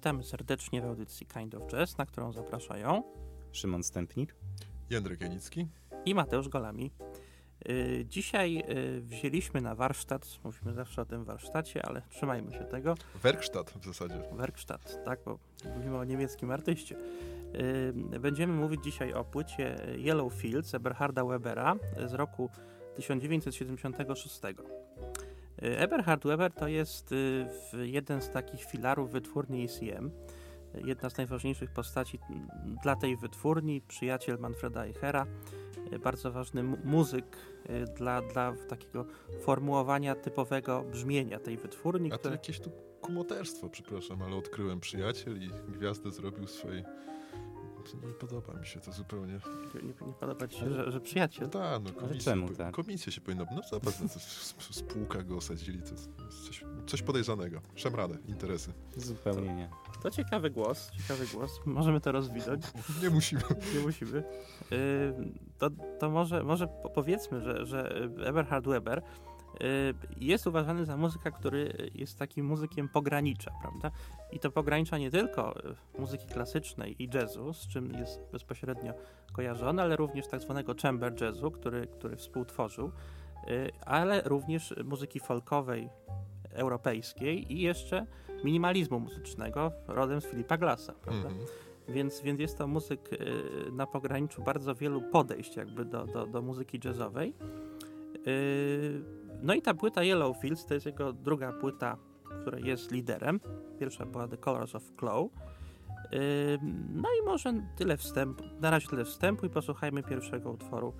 Witamy serdecznie w audycji Kind of Jazz, na którą zapraszają Szymon Stępnik, Jędrek Janicki i Mateusz Golami. Y, dzisiaj y, wzięliśmy na warsztat, mówimy zawsze o tym warsztacie, ale trzymajmy się tego. Werkstatt w zasadzie. Werkstatt, tak, bo mówimy o niemieckim artyście. Y, będziemy mówić dzisiaj o płycie Yellow Fields Eberharda Webera z roku 1976. Eberhard Weber to jest jeden z takich filarów wytwórni ECM jedna z najważniejszych postaci dla tej wytwórni, przyjaciel Manfreda Eichera, bardzo ważny muzyk dla, dla takiego formułowania typowego brzmienia tej wytwórni. A to które... jakieś tu kumoterstwo, przepraszam, ale odkryłem przyjaciel i gwiazdę zrobił swojej nie podoba mi się to zupełnie. Nie, nie, nie podoba ci się, że, że przyjaciel? No tak, no komisja, czemu, tak? komisja się powinna... No zobacz, no, spółka go osadzili, to jest coś, coś podejrzanego. Szemrane interesy. Zupełnie nie. To ciekawy głos, ciekawy głos. Możemy to rozwinąć. Nie musimy. Nie musimy. Yy, to, to może, może powiedzmy, że, że Eberhard Weber jest uważany za muzyka, który jest takim muzykiem pogranicza, prawda? I to pogranicza nie tylko y, muzyki klasycznej i jazzu, z czym jest bezpośrednio kojarzony, ale również tak zwanego chamber jazzu, który, który współtworzył, y, ale również muzyki folkowej europejskiej i jeszcze minimalizmu muzycznego rodem z Filipa Glassa, prawda? Mm -hmm. Więc, więc jest to muzyk na pograniczu bardzo wielu podejść jakby do, do, do muzyki jazzowej. No i ta płyta Yellowfields to jest jego druga płyta, która jest liderem. Pierwsza była The Colors of Claw. No i może tyle wstępu, na razie tyle wstępu i posłuchajmy pierwszego utworu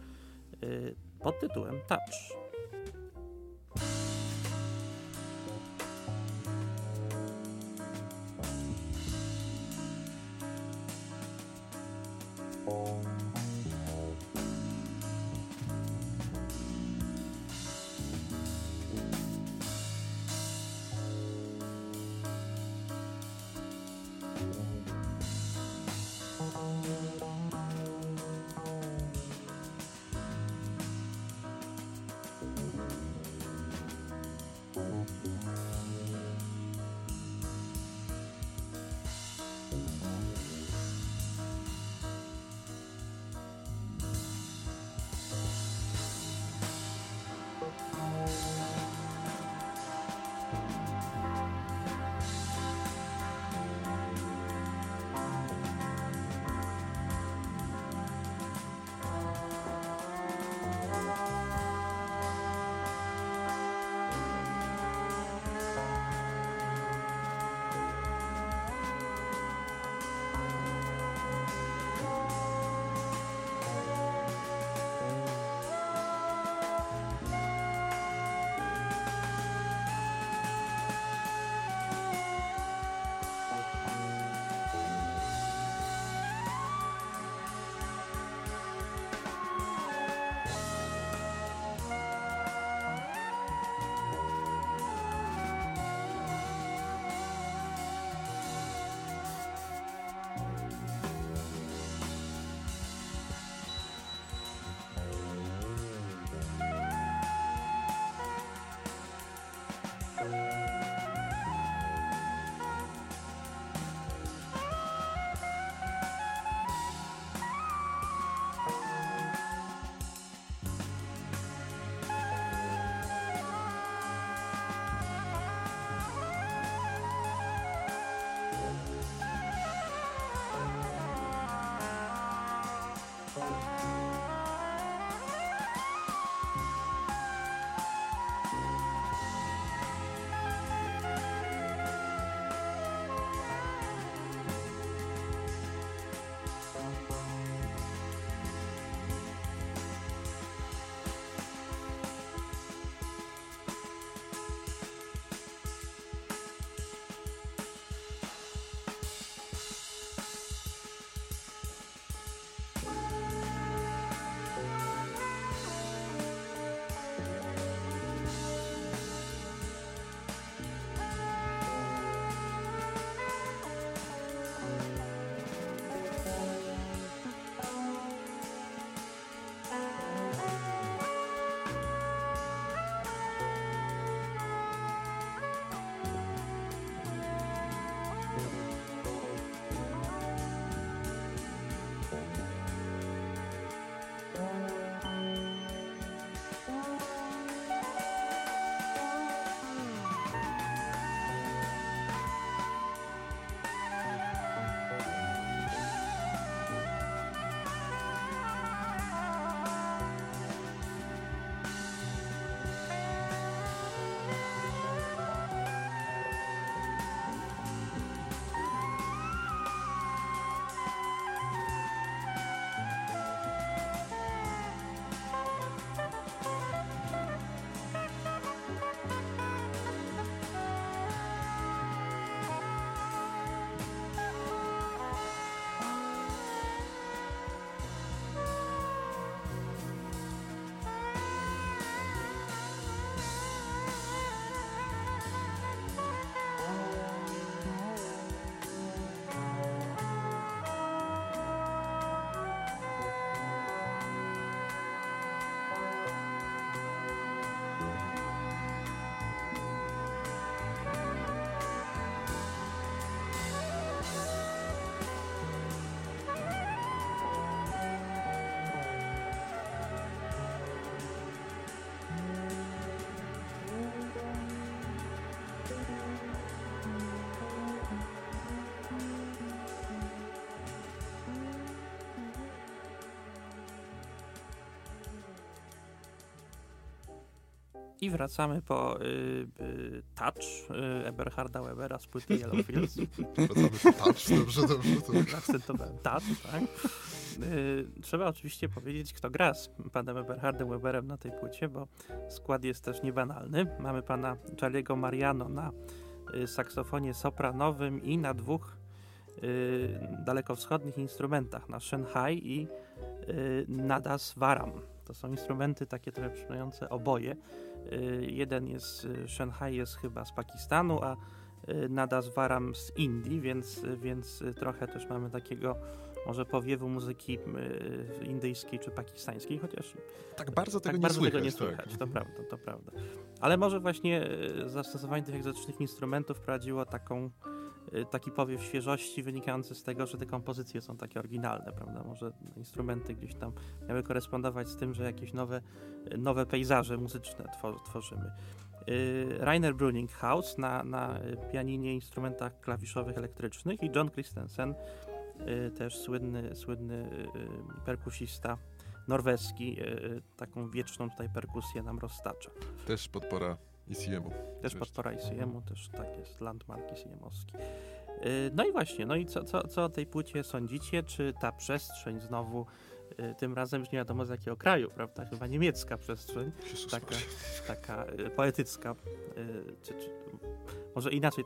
pod tytułem Touch. Bye. I wracamy po y, y, Touch y, Eberharda Webera z płyty Yellow Fields. wracamy po Touch, dobrze, dobrze. To... Akcentowałem Touch, tak. Y, trzeba oczywiście powiedzieć, kto gra z panem Eberhardem Weberem na tej płycie, bo skład jest też niebanalny. Mamy pana Charlie'ego Mariano na y, saksofonie sopranowym i na dwóch y, dalekowschodnich instrumentach, na Shanghai i Nadas Varam. To są instrumenty takie trochę przypominające oboje. Jeden jest, Shanghai jest chyba z Pakistanu, a Nadas Varam z Indii, więc, więc trochę też mamy takiego może powiewu muzyki y, indyjskiej czy pakistańskiej, chociaż tak bardzo tego tak nie bardzo słychać. Tego nie słychać tak. to prawda, to prawda. Ale może właśnie y, zastosowanie tych egzotycznych instrumentów wprowadziło taką, y, taki powiew świeżości wynikający z tego, że te kompozycje są takie oryginalne, prawda? Może instrumenty gdzieś tam miały korespondować z tym, że jakieś nowe, nowe pejzaże muzyczne tworzymy. Rainer Bruninghaus na, na pianinie, instrumentach klawiszowych elektrycznych i John Christensen Y, też słynny, słynny y, y, perkusista norweski, taką wieczną tutaj perkusję nam roztacza. Też podpora ICM-u. Też podpora ICM-u, też tak jest, landmark ICM-owski. No i właśnie, no i co, co, co o tej płycie sądzicie? Czy ta przestrzeń znowu tym razem już nie wiadomo z jakiego kraju, prawda? Chyba niemiecka przestrzeń, taka, taka poetycka, czy, czy może inaczej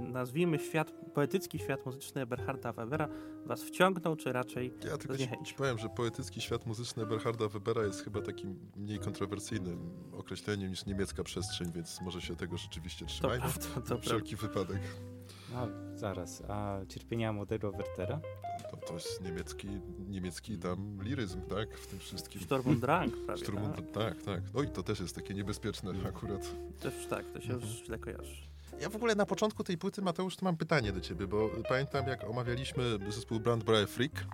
nazwijmy świat, poetycki świat muzyczny Eberharda Webera was wciągnął, czy raczej Ja tylko ci, ci, powiem, że poetycki świat muzyczny Eberharda Webera jest chyba takim mniej kontrowersyjnym określeniem niż niemiecka przestrzeń, więc może się tego rzeczywiście trzymajmy. To prawda, to wszelki prawda. wypadek. No, zaraz, a cierpienia młodego Wertera? To, jest niemiecki, niemiecki tam liryzm, tak? W tym wszystkim. Sturm und Drang prawie, Sturm und, tak? tak, tak. No i to też jest takie niebezpieczne akurat. Też tak, to się mhm. już źle kojarzy. Ja w ogóle na początku tej płyty, Mateusz, to mam pytanie do ciebie, bo pamiętam jak omawialiśmy zespół Brandbrauer Freak,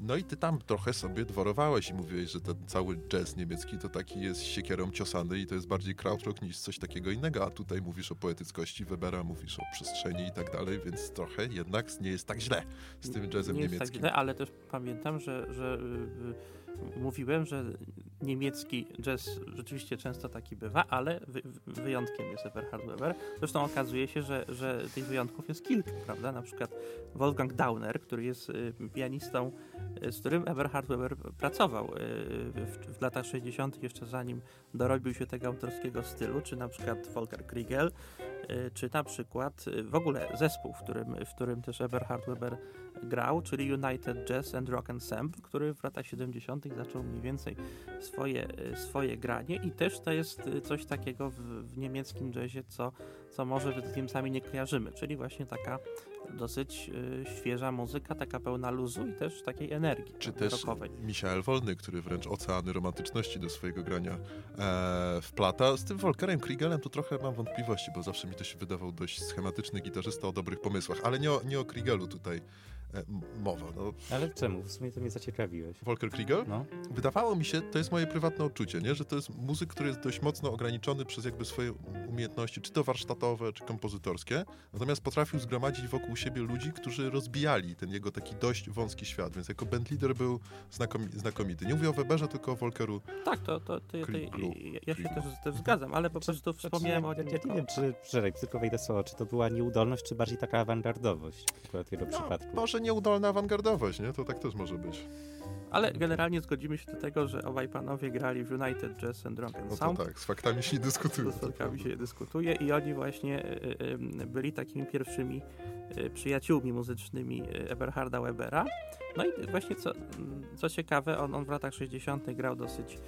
no i ty tam trochę sobie dworowałeś i mówiłeś, że ten cały jazz niemiecki to taki jest siekierą ciosany i to jest bardziej krautrock niż coś takiego innego, a tutaj mówisz o poetyckości Webera, mówisz o przestrzeni i tak dalej, więc trochę jednak nie jest tak źle z tym jazzem nie niemieckim. Jest tak źle, ale też pamiętam, że, że mówiłem, że niemiecki jazz rzeczywiście często taki bywa, ale wy, wyjątkiem jest Eberhard Weber. Zresztą okazuje się, że, że tych wyjątków jest kilka, prawda? Na przykład Wolfgang Dauner, który jest y, pianistą, y, z którym Eberhard Weber pracował y, w, w latach 60., jeszcze zanim dorobił się tego autorskiego stylu, czy na przykład Volker Kriegel, czy na przykład w ogóle zespół, w którym, w którym też Eberhard Weber grał, czyli United Jazz and Rock Ensemble, który w latach 70. zaczął mniej więcej swoje, e, swoje granie i też to jest e, coś takiego w, w niemieckim jazzie, co, co może z Niemcami nie kojarzymy, czyli właśnie taka dosyć y, świeża muzyka, taka pełna luzu i też takiej energii Czy też rockowej. Michael Wolny, który wręcz oceany romantyczności do swojego grania e, wplata. Z tym Volkerem Kriegelem tu trochę mam wątpliwości, bo zawsze mi to się wydawał dość schematyczny gitarzysta o dobrych pomysłach, ale nie o, nie o Kriegelu tutaj E, mowa. No. Ale czemu? W sumie to mnie zaciekawiłeś. Volker Kriegel? No. Wydawało mi się, to jest moje prywatne odczucie, nie? że to jest muzyk, który jest dość mocno ograniczony przez jakby swoje umiejętności, czy to warsztatowe, czy kompozytorskie, natomiast potrafił zgromadzić wokół siebie ludzi, którzy rozbijali ten jego taki dość wąski świat, więc jako bandleader był znakomi znakomity. Nie mówię o Weberze, tylko o Volkeru Tak, to, to, to, to ja się też, też zgadzam, ale po prostu znaczy, wspomniałem o... Ja, ja nie wiem, czy, Szereg, tylko wejdę słowo, czy to była nieudolność, czy bardziej taka awangardowość akurat w jego no, przypadku? Może nieudolna awangardowość, nie? To tak też może być. Ale generalnie zgodzimy się do tego, że obaj panowie grali w United Jazz and Drunken no Sound. tak, z faktami się nie dyskutuje. Z faktami się nie dyskutuje i oni właśnie y, y, byli takimi pierwszymi y, przyjaciółmi muzycznymi Eberharda Webera. No i właśnie co, co ciekawe, on, on w latach 60. grał dosyć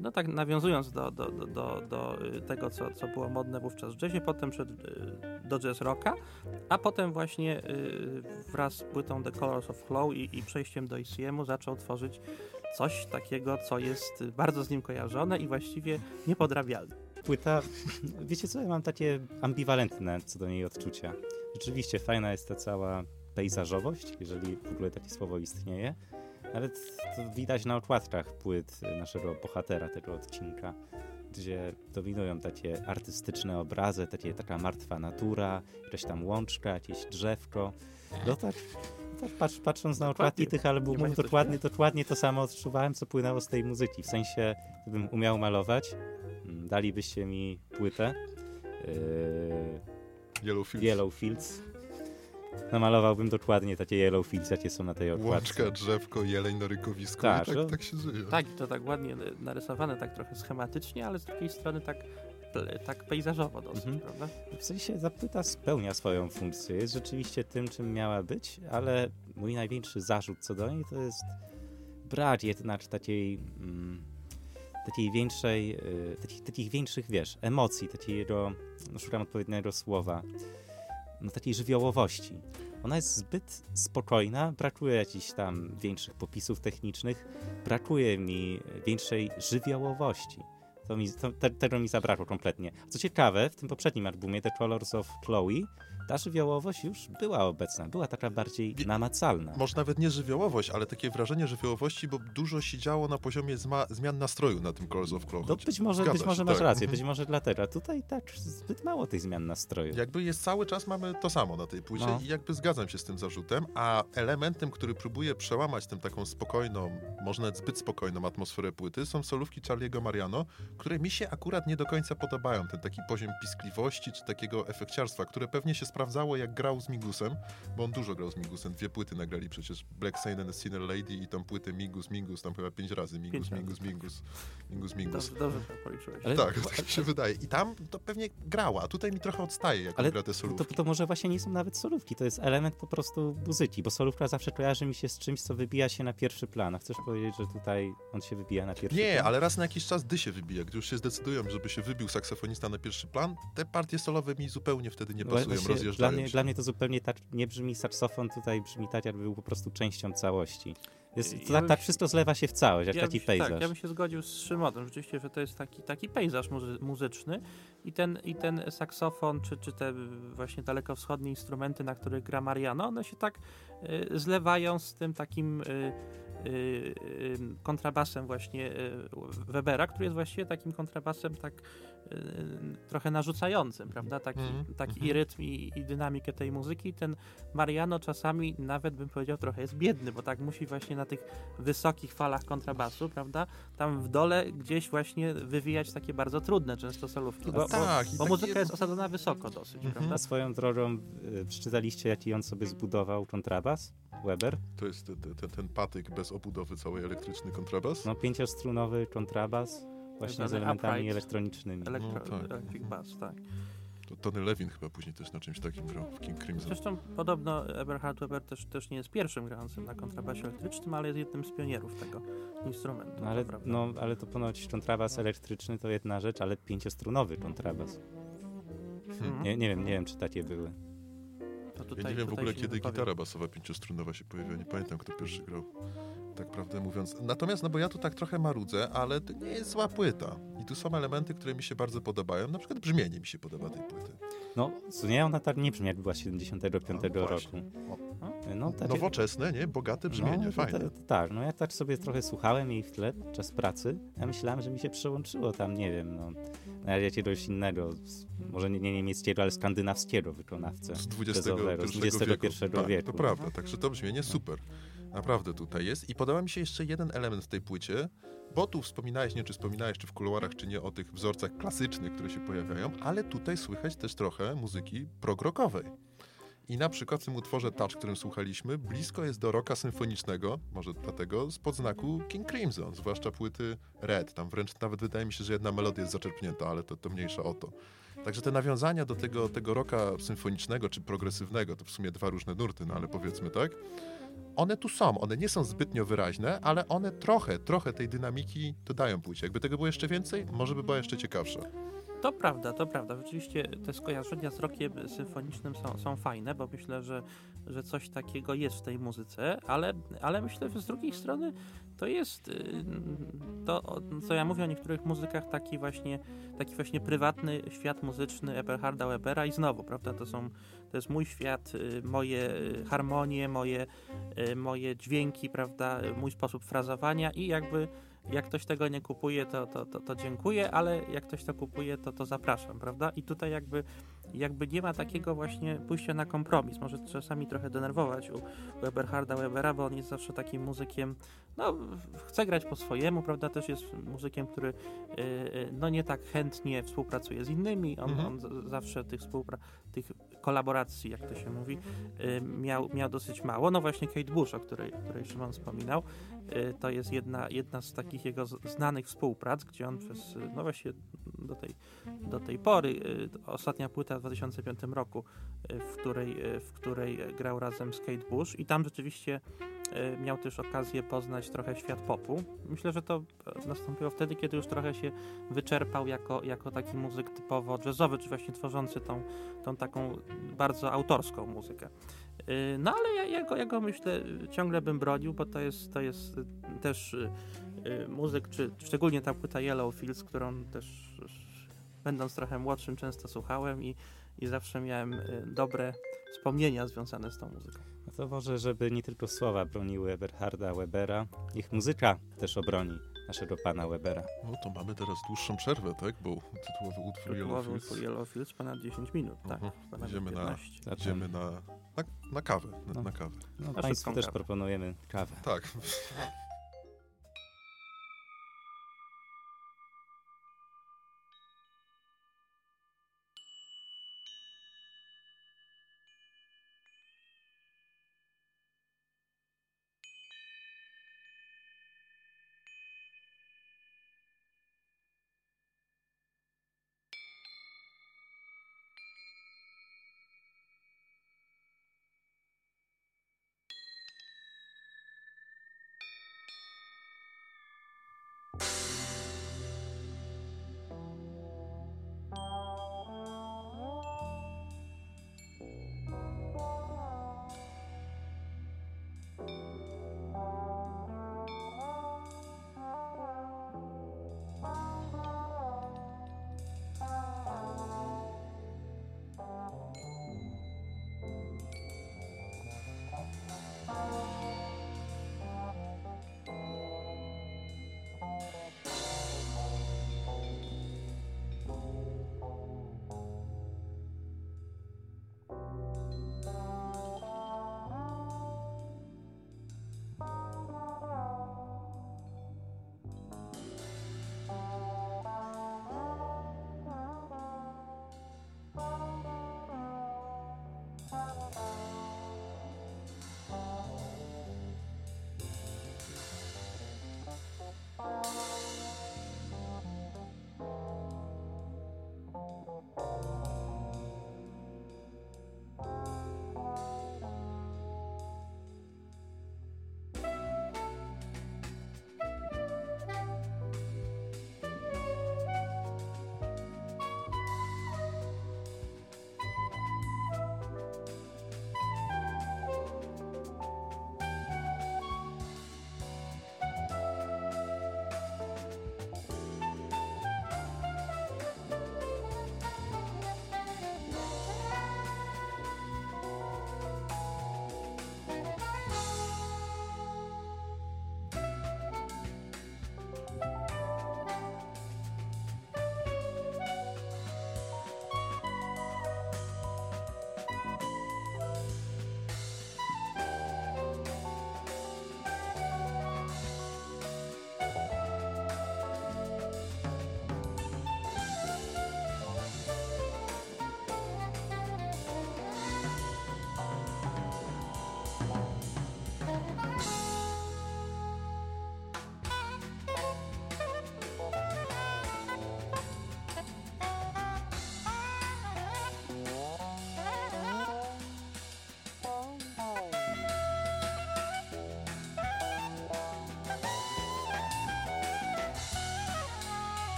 no tak nawiązując do, do, do, do tego, co, co było modne wówczas w jazzie, potem przed, do jazz rocka, a potem właśnie y, wraz z płytą The Colors of Flow i, i przejściem do ECM-u zaczął tworzyć coś takiego, co jest bardzo z nim kojarzone i właściwie niepodrabialne. Płyta, wiecie co, ja mam takie ambiwalentne co do niej odczucia. Rzeczywiście fajna jest ta cała pejzażowość, jeżeli w ogóle takie słowo istnieje, nawet to widać na okładkach płyt naszego bohatera tego odcinka, gdzie dominują takie artystyczne obrazy, takie, taka martwa natura, jakaś tam łączka, jakieś drzewko. No tak, tak patrz, patrząc na Dokładnie. okładki tych albumów, dokładnie, dokładnie to samo odczuwałem, co płynęło z tej muzyki. W sensie, gdybym umiał malować, mm, dalibyście mi płytę yy, Yellow Fields. Yellow Fields, namalowałbym dokładnie takie Yellow Fields, jakie są na tej okładce. Łączka, drzewko, jeleń na rykowisku. Tak, Tak, no. tak, się żyje. Tak, to tak ładnie narysowane, tak trochę schematycznie, ale z drugiej strony tak, tak pejzażowo dosyć, Mhm. prawda? W sensie ta płyta spełnia swoją funkcję, jest rzeczywiście tym, czym miała być, ale mój największy zarzut co do niej to jest brak jednak takiej, mm, takiej większej, y, takich, takich większych, wiesz, emocji, takiego, no szukam odpowiedniego słowa, no takiej żywiołowości. Ona jest zbyt spokojna, brakuje jakichś tam większych popisów technicznych, brakuje mi większej żywiołowości. To mi, to, te, tego mi zabrakło kompletnie. Co ciekawe, w tym poprzednim albumie The Colors of Chloe ta żywiołowość już była obecna, była taka bardziej namacalna. Może nawet nie żywiołowość, ale takie wrażenie żywiołowości, bo dużo się działo na poziomie zmian nastroju na tym Colors of Claw. No być może, Zgadza być się, może masz tak. rację, Mhm. być może dlatego. A Tutaj tak zbyt mało tych zmian nastroju. Jakby jest cały czas mamy to samo na tej płycie No. i jakby zgadzam się z tym zarzutem, a elementem, który próbuje przełamać tę taką spokojną, może nawet zbyt spokojną atmosferę płyty są solówki Charlie'ego Mariano, które mi się akurat nie do końca podobają. Ten taki poziom piskliwości czy takiego efekciarstwa, które pewnie się sprawdzało jak grał z Migusem, bo on dużo grał z Migusem. Dwie płyty nagrali przecież Black Saint and the Sinner Lady i tą płytę Migus, Mingus, tam chyba pięć razy Migus, Pięć razy, Mingus, tak. Mingus, Mingus, Mingus. Dobrze, dobrze to policzyłeś. Ale- Tak, tak mi się wydaje. I tam to pewnie grała, a tutaj mi trochę odstaje, jak Ale gra te To, solówki. to może właśnie nie są nawet solówki, to jest element po prostu muzyki, bo solówka zawsze kojarzy mi się z czymś, co wybija się na pierwszy plan. A chcesz powiedzieć, że tutaj on się wybija na pierwszy Nie, plan? ale raz na jakiś czas dy się wybija. Gdy już się zdecydują, żeby się wybił saksofonista na pierwszy plan, te partie solowe mi zupełnie wtedy nie pasują, właśnie dla mnie, dla mnie to zupełnie tak nie brzmi saksofon, tutaj brzmi tak, jakby był po prostu częścią całości. Jest, Ja tak, tak się- wszystko zlewa się w całość, jak Ja taki się- pejzaż. Tak, ja bym się zgodził z Szymonem, rzeczywiście, że to jest taki, taki pejzaż muzy muzyczny i ten, i ten saksofon, czy, czy te właśnie dalekowschodnie instrumenty, na których gra Mariano, one się tak y, zlewają z tym takim y, y, y, kontrabasem właśnie y, Webera, który jest właściwie takim kontrabasem tak trochę narzucającym, prawda? Taki, Mhm, taki mhm. i rytm, i, i dynamikę tej muzyki. Ten Mariano czasami nawet bym powiedział trochę jest biedny, bo tak musi właśnie na tych wysokich falach kontrabasu, prawda? Tam w dole gdzieś właśnie wywijać takie bardzo trudne często solówki, bo, bo, tak, bo taki muzyka jest osadzona wysoko dosyć, Mhm. prawda? A swoją drogą y, przeczytaliście, jaki on sobie zbudował kontrabas? Weber? To jest te- te- ten, ten patyk bez obudowy, cały elektryczny kontrabas. No pięciostrunowy kontrabas właśnie z elementami upright. elektronicznymi. Elektro, No tak. Electric Bass, tak. To Tony Levin chyba później też na czymś takim grał, w King Crimson. Zresztą podobno Eberhard Weber też, też nie jest pierwszym grającym na kontrabasie elektrycznym, ale jest jednym z pionierów tego instrumentu. No ale, no, ale to ponoć kontrabas elektryczny to jedna rzecz, ale pięciostrunowy kontrabas. Mhm. Nie, nie wiem, nie wiem, czy takie były. To Ja tutaj- nie wiem w tutaj ogóle, kiedy wypowiem. gitara basowa pięciostrunowa się pojawiła. Nie pamiętam, kto pierwszy grał. Tak prawdę mówiąc. Natomiast, no bo ja tu tak trochę marudzę, ale to nie jest zła płyta. I tu są elementy, które mi się bardzo podobają. Na przykład brzmienie mi się podoba tej płyty. No, nie, ona tak nie brzmi, jak była z 75 No roku. No, takie, Nowoczesne, nie? Bogate brzmienie, no, fajne. Tak, no ja tak sobie trochę słuchałem jej w tle podczas pracy. Ja myślałem, że mi się przełączyło tam, nie wiem, no, na jakiegoś innego, może nie, nie niemieckiego, ale skandynawskiego wykonawcę. z XXI z wieku. XXI Tak, wieku. to prawda, także to brzmienie super. Naprawdę tutaj jest. I podoba mi się jeszcze jeden element w tej płycie, bo tu wspominałeś, nie czy wspominałeś, czy w kuluarach, czy nie, o tych wzorcach klasycznych, które się pojawiają, ale tutaj słychać też trochę muzyki prog-rockowej. I na przykład w tym utworze Touch, którym słuchaliśmy, blisko jest do rocka symfonicznego, może dlatego, z podznaku King Crimson, zwłaszcza płyty Red. Tam wręcz nawet wydaje mi się, że jedna melodia jest zaczerpnięta, ale to, to mniejsza o to. Także te nawiązania do tego, tego rocka symfonicznego czy progresywnego, to w sumie dwa różne nurty, no ale powiedzmy tak, one tu są, one nie są zbytnio wyraźne, ale one trochę, trochę tej dynamiki dodają płycie. Jakby tego było jeszcze więcej, może by była jeszcze ciekawsza. To prawda, to prawda. Rzeczywiście te skojarzenia z rokiem symfonicznym są, są fajne, bo myślę, że, że coś takiego jest w tej muzyce, ale, ale myślę, że z drugiej strony to jest y, to, co ja mówię o niektórych muzykach, taki właśnie, taki właśnie prywatny świat muzyczny Eberharda Webera i znowu, prawda, to są, to jest mój świat, y, moje harmonie, moje, y, moje dźwięki, prawda, mój sposób frazowania i jakby jak ktoś tego nie kupuje, to, to, to, to dziękuję, ale jak ktoś to kupuje, to, to zapraszam, prawda? I tutaj jakby jakby nie ma takiego właśnie pójścia na kompromis. Może czasami trochę denerwować u, u Eberharda Webera, bo on jest zawsze takim muzykiem, no chce grać po swojemu, prawda, też jest muzykiem, który y, y, no nie tak chętnie współpracuje z innymi, on, Mhm. on z- zawsze tych współpra tych kolaboracji, jak to się mówi, y, miał, miał dosyć mało. No właśnie Kate Bush, o której, której Szymon wspominał, y, to jest jedna, jedna z takich jego znanych współprac, gdzie on przez, no właśnie do tej, do tej pory, ostatnia płyta 2005 roku, y, w której, y, w której grał razem z Kate Bush i tam rzeczywiście y, miał też okazję poznać trochę świat popu. Myślę, że to e, nastąpiło wtedy, kiedy już trochę się wyczerpał jako, jako taki muzyk typowo jazzowy, czy właśnie tworzący tą, tą taką bardzo autorską muzykę. No ale ja, ja, go, ja go myślę ciągle bym bronił, bo to jest, to jest też muzyk, czy szczególnie ta płyta Yellow Fields, którą też będąc trochę młodszym często słuchałem i, i zawsze miałem y, dobre wspomnienia związane z tą muzyką. No to może, żeby nie tylko słowa broniły Eberharda Webera, ich muzyka też obroni naszego pana Webera. No to mamy teraz dłuższą przerwę, tak? Bo tytułowy utwór Yellow Tytułowy Fields. utwór Yellow Fields ponad 10 minut, tak. Mhm. ponad Idziemy na- 15. Zatem, Idziemy na, na, na kawę, na, No. na kawę. no, Na Państwu też kawę. proponujemy kawę. Tak.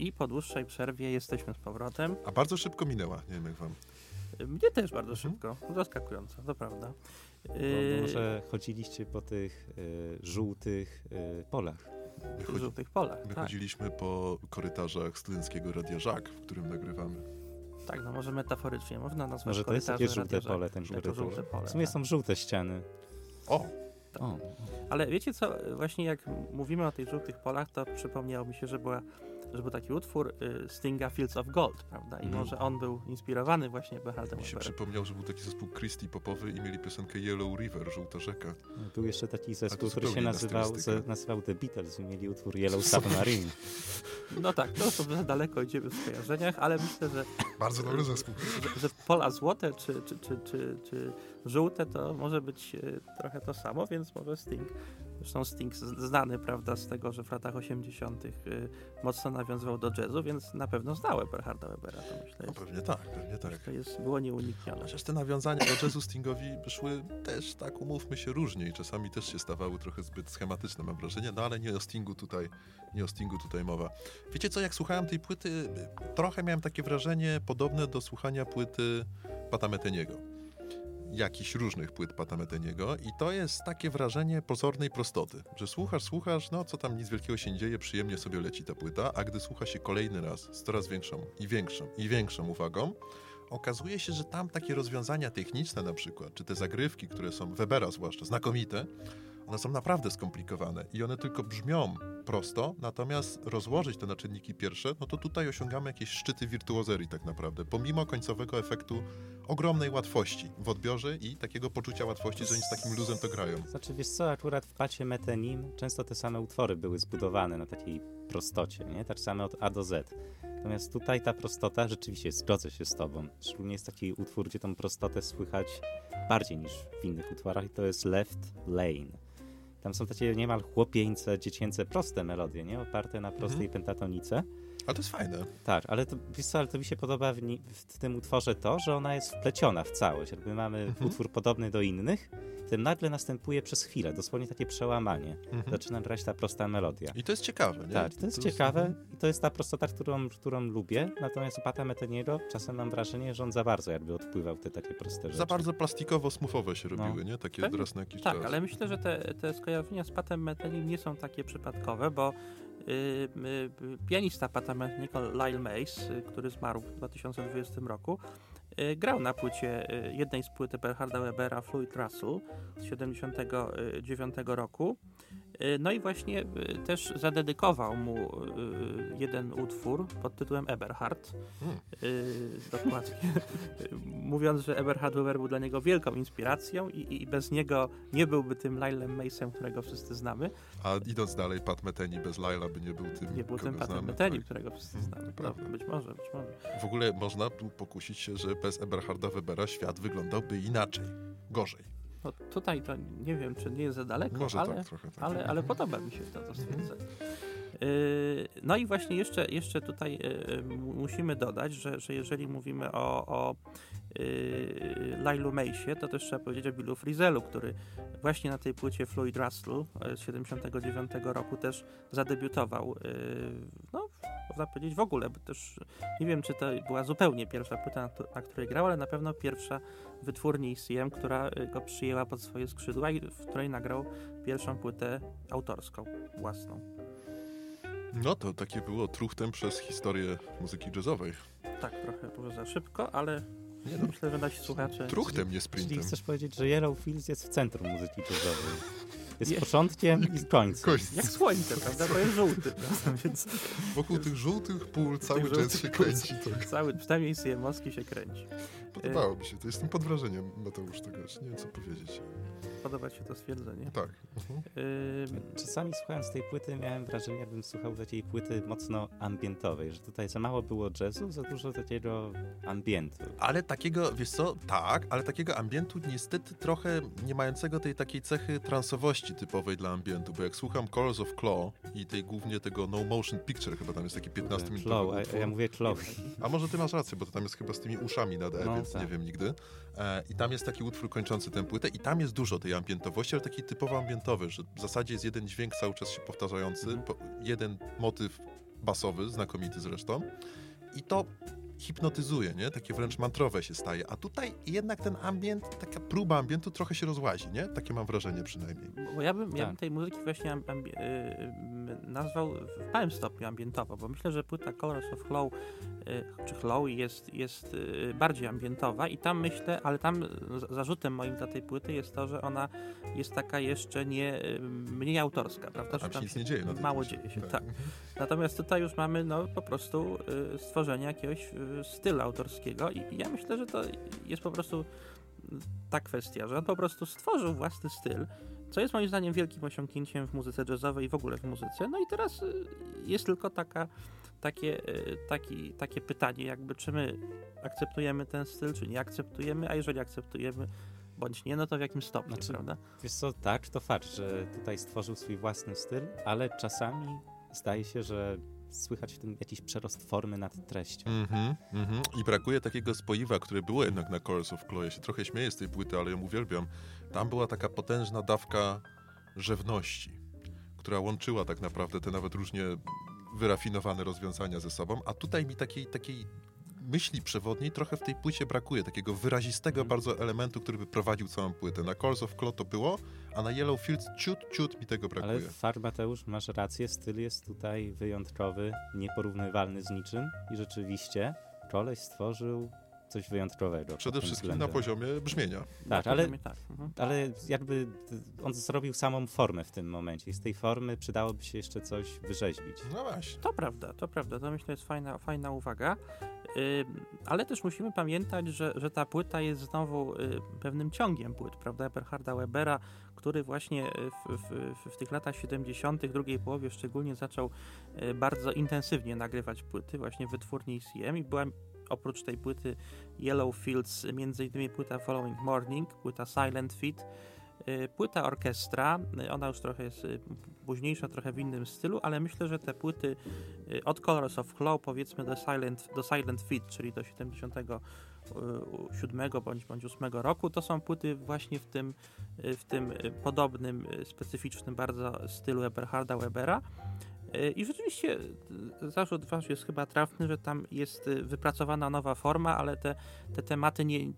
I po dłuższej przerwie jesteśmy z powrotem. A bardzo szybko minęła, nie wiem jak wam. Y, Mnie też bardzo Mhm. szybko, zaskakująco, to prawda. Bo Y, może chodziliście po tych y, żółtych y, polach. My, w chodzi, żółtych polach. my Tak, chodziliśmy po korytarzach studenckiego Radia Żak, w którym nagrywamy. tak, no może metaforycznie można nazwać Może to jest korytarze takie żółte pole, ten korytarz. żółte pole. W sumie tak. są żółte ściany. O, O, Ale wiecie co, właśnie jak mówimy o tych żółtych polach, to przypomniało mi się, że, była, że był taki utwór y, Stinga Fields of Gold, prawda? I Mhm. może on był inspirowany właśnie Bernardem mi się Weberem. przypomniał, że był taki zespół Christie popowy i mieli piosenkę Yellow River, Żółta Rzeka. był jeszcze taki zespół, który się nazywał, z, nazywał The Beatles i mieli utwór Yellow Submarine. No tak, to już za daleko idziemy w skojarzeniach, ale myślę, że, Bardzo dobry zespół. że, że pola złote czy, czy, czy, czy, czy żółte to może być y, trochę to samo, więc może Sting. Zresztą Sting znany, prawda, z tego, że w latach 80. Y, mocno nawiązywał do jazzu, więc na pewno znał Eberharda Webera, to myślę, No jest, pewnie tak, pewnie tak. to jest, było nieuniknione. Chociaż te nawiązania do jazzu Stingowi szły też, tak umówmy się, różnie i czasami też się stawały trochę zbyt schematyczne, mam wrażenie, no ale nie o Stingu tutaj, nie o Stingu tutaj mowa. Wiecie co, jak słuchałem tej płyty, trochę miałem takie wrażenie podobne do słuchania płyty Pata Meteniego. Jakichś różnych płyt Pata Meteniego i to jest takie wrażenie pozornej prostoty, że słuchasz, słuchasz, no co tam nic wielkiego się nie dzieje, przyjemnie sobie leci ta płyta, a gdy słucha się kolejny raz z coraz większą i większą i większą uwagą, okazuje się, że tam takie rozwiązania techniczne na przykład, czy te zagrywki, które są Webera zwłaszcza, znakomite, one są naprawdę skomplikowane i one tylko brzmią prosto, natomiast rozłożyć te na czynniki pierwsze, no to tutaj osiągamy jakieś szczyty wirtuozerii tak naprawdę, pomimo końcowego efektu ogromnej łatwości w odbiorze i takiego poczucia łatwości, że oni z takim luzem to grają. Znaczy, wiesz co, akurat w pacie Metenim często te same utwory były zbudowane na takiej prostocie, nie? Tak same od A do Z. Natomiast tutaj ta prostota, rzeczywiście zgodzę się z tobą. Szczególnie jest taki utwór, gdzie tą prostotę słychać bardziej niż w innych utworach i to jest Left Lane. Tam są takie niemal chłopieńce, dziecięce, proste melodie, nie? Oparte na prostej pentatonice. Ale to jest fajne. Tak, ale to, wiesz co, ale to mi się podoba w, ni- w tym utworze to, że ona jest wpleciona w całość. Jakby mamy Mhm. utwór podobny do innych, tym nagle następuje przez chwilę, dosłownie takie przełamanie. Mhm. Zaczyna grać ta prosta melodia. I to jest ciekawe, nie? Tak, to jest ciekawe i to jest ta prostota, którą, którą lubię, natomiast u Pata Meteniego czasem mam wrażenie, że on za bardzo jakby odpływał te takie proste rzeczy. Za bardzo plastikowo-smufowe się No. robiły, nie? Takie Pewnie. raz na jakiś Tak, czas. ale myślę, że te, te skojarzenia z Patem Metelim nie są takie przypadkowe, bo pianista Pata Meteniego, Lyle Mace, y, który zmarł w 2020 roku, y, grał na płycie, y, jednej z płyt Eberharda Webera, Fluid Russell z 79 roku. Y, No i właśnie y, też zadedykował mu y, jeden utwór pod tytułem Eberhard. Hmm. Dokładnie. Mówiąc, że Eberhard Weber był dla niego wielką inspiracją i, i bez niego nie byłby tym Lylem Mace'em, którego wszyscy znamy. A idąc dalej, Pat Metheny bez Laila by nie był tym, Nie był tym znamy. Metheny, tak. którego wszyscy Mhm, znamy. No, być może, być może. W ogóle można tu pokusić się, że bez Eberharda Webera świat wyglądałby inaczej, gorzej. No, tutaj to nie wiem, czy nie jest za daleko, Może ale, tak trochę. Tak. ale, ale podoba mi się to, to stwierdzenie. Yy, No i właśnie jeszcze, jeszcze tutaj yy, mu- musimy dodać, że, że jeżeli mówimy o, o yy, Lailu to też trzeba powiedzieć o Billu Frizelu, który właśnie na tej płycie Floyd Russell yy, z 79 roku też zadebiutował. Yy, No, można powiedzieć w ogóle, bo też nie wiem, czy to była zupełnie pierwsza płyta, na, któ- na której grał, ale na pewno pierwsza wytwórni ECM, która y, go przyjęła pod swoje skrzydła i w której nagrał pierwszą płytę autorską, własną. No to takie było truchtem przez historię muzyki jazzowej. Tak, trochę może za szybko, ale Nie no, myślę, że nasi słuchacze... truchtem, nie Czyli sprintem. chcesz powiedzieć, że Yellow Fields jest w centrum muzyki jazzowej. Jest Je- początkiem i końcem. Kość. Jak słońce, prawda? Bo jest żółty, prawda? Więc Wokół tych żółtych pól cały Tych jazz żółtych się kręci. Tak. cały, przynajmniej CM-owski się kręci. Podobało mi się to. Jestem pod wrażeniem, Mateusz, tego. Nie wiem, co powiedzieć. Podoba ci się to stwierdzenie. Tak. Mhm. Ym, Czasami słuchając tej płyty miałem wrażenie, jakbym słuchał takiej płyty mocno ambientowej, że tutaj za mało było jazzu, za dużo takiego ambientu. Ale takiego, wiesz co, tak, ale takiego ambientu niestety trochę nie mającego tej takiej cechy transowości typowej dla ambientu, bo jak słucham Colors of Claw i tej głównie tego No Motion Picture, chyba tam jest taki 15 minutowy Flow, a, a utwór. ja mówię Chloe. A może ty masz rację, bo to tam jest chyba z tymi uszami na D, No, więc tak. nie wiem nigdy. E, I tam jest taki utwór kończący tę płytę i tam jest dużo tej ambientowości, ale taki typowo ambientowy, że w zasadzie jest jeden dźwięk cały czas się powtarzający, Mhm. jeden motyw basowy, znakomity zresztą. I to hipnotyzuje, nie? Takie wręcz mantrowe się staje. A tutaj jednak ten ambient, taka próba ambientu trochę się rozłazi, nie? Takie mam wrażenie przynajmniej. Bo ja bym, ja Tak. bym tej muzyki właśnie y, y, nazwał w małym stopniu ambientowo, bo myślę, że płyta Colors of Flow czy Flow jest, jest y, bardziej ambientowa i tam myślę, ale tam zarzutem moim dla tej płyty jest to, że ona jest taka jeszcze nie y, mniej autorska, prawda? Że Tam się nic nie dzieje. Mało dzieje się, tak. Natomiast tutaj już mamy no, po prostu y, stworzenie jakiegoś y, stylu autorskiego i, ja myślę, że to jest po prostu ta kwestia, że on po prostu stworzył własny styl, co jest moim zdaniem wielkim osiągnięciem w muzyce jazzowej i w ogóle w muzyce. No i teraz y, jest tylko taka, takie, y, taki, takie pytanie, jakby czy my akceptujemy ten styl, czy nie akceptujemy, a jeżeli akceptujemy bądź nie, no to w jakim stopniu, Znaczy, prawda? Wiesz co, tak, to fakt, że tutaj stworzył swój własny styl, ale czasami zdaje się, że słychać w tym jakiś przerost formy nad treścią. Mhm, mhm. I brakuje takiego spoiwa, które było jednak na Chorus of Chloe. Ja się trochę śmieję z tej płyty, ale ją uwielbiam. Tam była taka potężna dawka rzewności, która łączyła tak naprawdę te nawet różnie wyrafinowane rozwiązania ze sobą, a tutaj mi takiej, takiej myśli przewodniej trochę w tej płycie brakuje, takiego wyrazistego bardzo elementu, który by prowadził całą płytę. Na Chorus of Chloe to było, a na Yellow Fields ciut, ciut mi tego brakuje. Ale fakt, Mateusz, masz rację, styl jest tutaj wyjątkowy, nieporównywalny z niczym i rzeczywiście koleś stworzył coś wyjątkowego. Przede wszystkim na względem. poziomie brzmienia. Tak, Na ale, poziomie tak. Mhm. ale jakby on zrobił samą formę w tym momencie i z tej formy przydałoby się jeszcze coś wyrzeźbić. No właśnie. To prawda, to prawda. To myślę jest fajna, fajna uwaga. Ym, ale też musimy pamiętać, że, że ta płyta jest znowu y, pewnym ciągiem płyt, prawda? Eberharda Webera, który właśnie y, w, w, w, w tych latach 70., drugiej połowie szczególnie zaczął y, bardzo intensywnie nagrywać płyty właśnie w wytwórni ECM i była oprócz tej płyty Yellow Fields innymi płyta Following Morning, płyta Silent Fit, y, płyta orkiestra, y, ona już trochę jest y, późniejsza, trochę w innym stylu, ale myślę, że te płyty od Colors of Claw powiedzmy do Silent, do Silent Fit, czyli do 77 bądź, bądź 8 roku, to są płyty właśnie w tym, w tym podobnym, specyficznym bardzo stylu Eberharda Webera. Y, I rzeczywiście y, zarzut wasz jest chyba trafny, że tam jest y, wypracowana nowa forma, ale te, te tematy nie,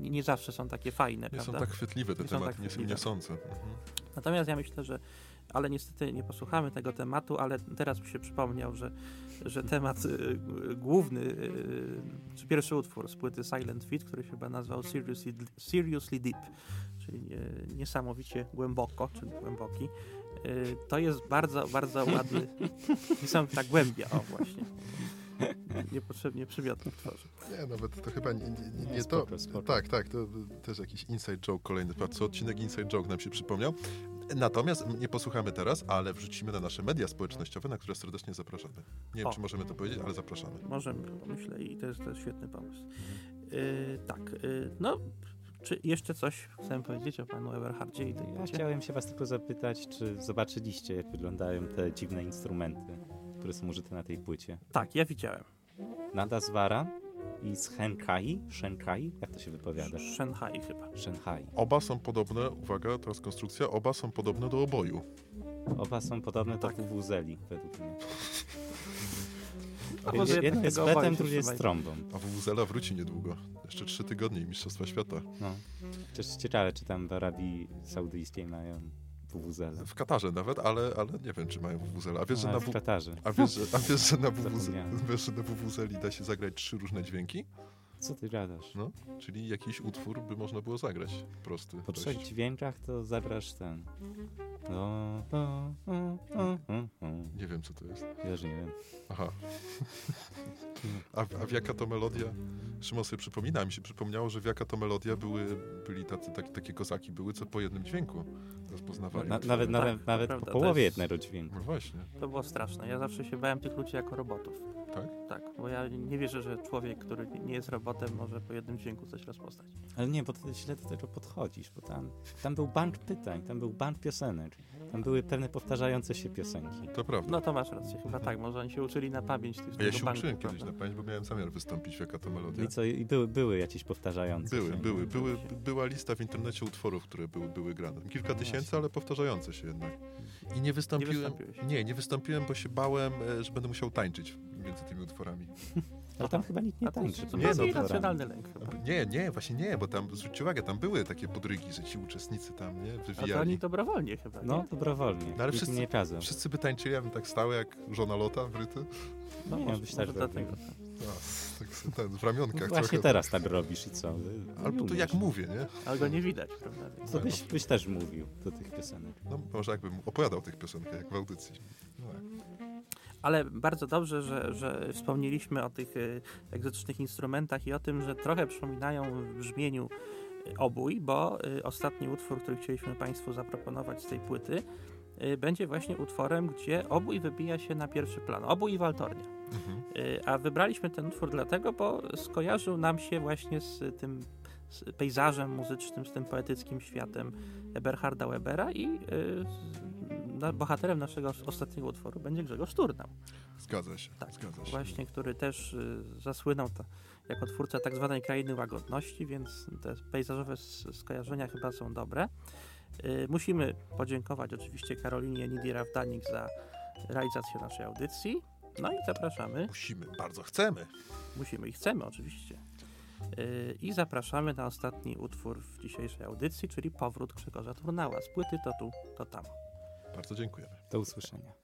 nie zawsze są takie fajne, Nie są prawda? tak chwytliwe te Nie są tematy, tak nie są chwytliwe. niosące. Mhm. Natomiast ja myślę, że ale niestety nie posłuchamy tego tematu, ale teraz mi się przypomniał, że, że temat y, główny, y, czy pierwszy utwór z płyty Silent Fit, który się chyba nazwał Seriously, Seriously Deep, czyli y, niesamowicie głęboko, czy głęboki, to jest bardzo, bardzo ładny, niesamowita głębia, o właśnie. Niepotrzebnie przymiotnik tworzy. Nie, nawet to chyba nie, nie, nie, nie Spoko, to. spoko. Tak, tak, to też jakiś inside joke kolejny. Co odcinek inside joke nam się przypomniał. Natomiast nie posłuchamy teraz, ale wrzucimy na nasze media społecznościowe, na które serdecznie zapraszamy. Nie wiem, O. czy możemy to powiedzieć, ale zapraszamy. Możemy, myślę, i to jest, to jest świetny pomysł. Y, tak, y, no, czy jeszcze coś chcę powiedzieć o panu Eberhardzie i tej Ja chciałem się was tylko zapytać, czy zobaczyliście, jak wyglądają te dziwne instrumenty, które są użyte na tej płycie. Tak, ja widziałem. Nada Zwara i z Henkai, Shenkai, jak to się wypowiada? Shanghai chyba. Shanghai. Oba są podobne, uwaga, teraz konstrukcja, oba są podobne do oboju. Oba są podobne do Tak. wuwuzeli, według mnie. Jeden jest betem, drugi jest trąbą. A WWZela wróci niedługo. Jeszcze trzy tygodnie i Mistrzostwa Świata. No. Też ciekawe, czy tam w Arabii Saudyjskiej mają wuwuzele. W Katarze nawet, ale, ale nie wiem, czy mają WWZela. A wiesz, że Ale na, w w... Katarze. a wiesz, że, a wiesz, że na WWZ... Zapomniałem. wiesz, że na WWZeli da się zagrać trzy różne dźwięki? Co ty gadasz? No, czyli jakiś utwór by można było zagrać. Prosty. Po dość. trzech dźwiękach to zagrasz ten. O, o, o. Nie wiem, co to jest. Też nie wiem. Aha. A, a w jaka to melodia? Szymon sobie przypomina, mi się przypomniało, że w jaka to melodia były, byli tacy, tak, takie kozaki były, co po jednym dźwięku rozpoznawali. Na, nawet Tak, nawet, po połowie jest- jednego dźwięku. No właśnie, To było straszne. Ja zawsze się bałem tych ludzi jako robotów. Tak? Tak, bo ja nie wierzę, że człowiek, który nie jest robotem, może po jednym dźwięku coś rozpoznać. Ale nie, bo ty źle do tego podchodzisz, bo tam, tam był bank pytań, tam był bank piosenek. Tam były pewne powtarzające się piosenki. To prawda. No to masz rację, chyba tak, może oni się uczyli na pamięć tych A ja się banku, uczyłem kiedyś prawda? na pamięć, bo miałem zamiar wystąpić jaka to melodia. I co, i były, były jakieś powtarzające Były, się. były, były, była lista w internecie utworów, które były, były grane. Kilka tysięcy, ale powtarzające się jednak. I nie wystąpiłem. wystąpiłeś? Nie, nie wystąpiłem, bo się bałem, e, że będę musiał tańczyć między tymi utworami. Ale tam chyba nikt nie tańczy. to Nie, jest no, no, to- racjonalny lęk chyba. Nie, nie, właśnie nie, bo tam zwróćcie uwagę, tam były takie podrygi, że ci uczestnicy tam nie A to oni wywijali. dobrowolnie chyba, No, nie? dobrowolnie. No, ale wszyscy- nie. Wszyscy by tańczyli, ja bym tak stał jak żona Lota w ryty. No Nie, może, byś może też dlatego. dobry. A, tak ten, w ramionkach No Właśnie trochę. teraz tak robisz i co? Albo to jak mówię, nie? Ale go nie widać, prawda? Więc... To byś, byś też mówił do tych piosenek. No, może jakbym opowiadał tych piosenkach, jak w audycji. No, tak. Ale bardzo dobrze, że, że wspomnieliśmy o tych y, egzotycznych instrumentach i o tym, że trochę przypominają w brzmieniu y, obój, bo y, ostatni utwór, który chcieliśmy Państwu zaproponować z tej płyty, będzie właśnie utworem, gdzie obój wybija się na pierwszy plan. Obój i waltornia. Mhm. Y, A wybraliśmy ten utwór dlatego, bo skojarzył nam się właśnie z tym z pejzażem muzycznym, z tym poetyckim światem Eberharda Webera i y, bohaterem naszego os- ostatniego utworu będzie Grzegorz Turnał. Zgadza się, Tak, zgadza się. Właśnie, który też y, zasłynął to, jako twórca tak zwanej krainy łagodności, więc te pejzażowe skojarzenia chyba są dobre. Y, musimy podziękować oczywiście Karolinie Nidirawdanik za realizację naszej audycji. No i zapraszamy Musimy, bardzo chcemy. Musimy i chcemy oczywiście. Yy, I zapraszamy na ostatni utwór w dzisiejszej audycji, czyli powrót Grzegorza Turnała. Z płyty to tu, to tam. Bardzo dziękujemy. Do usłyszenia.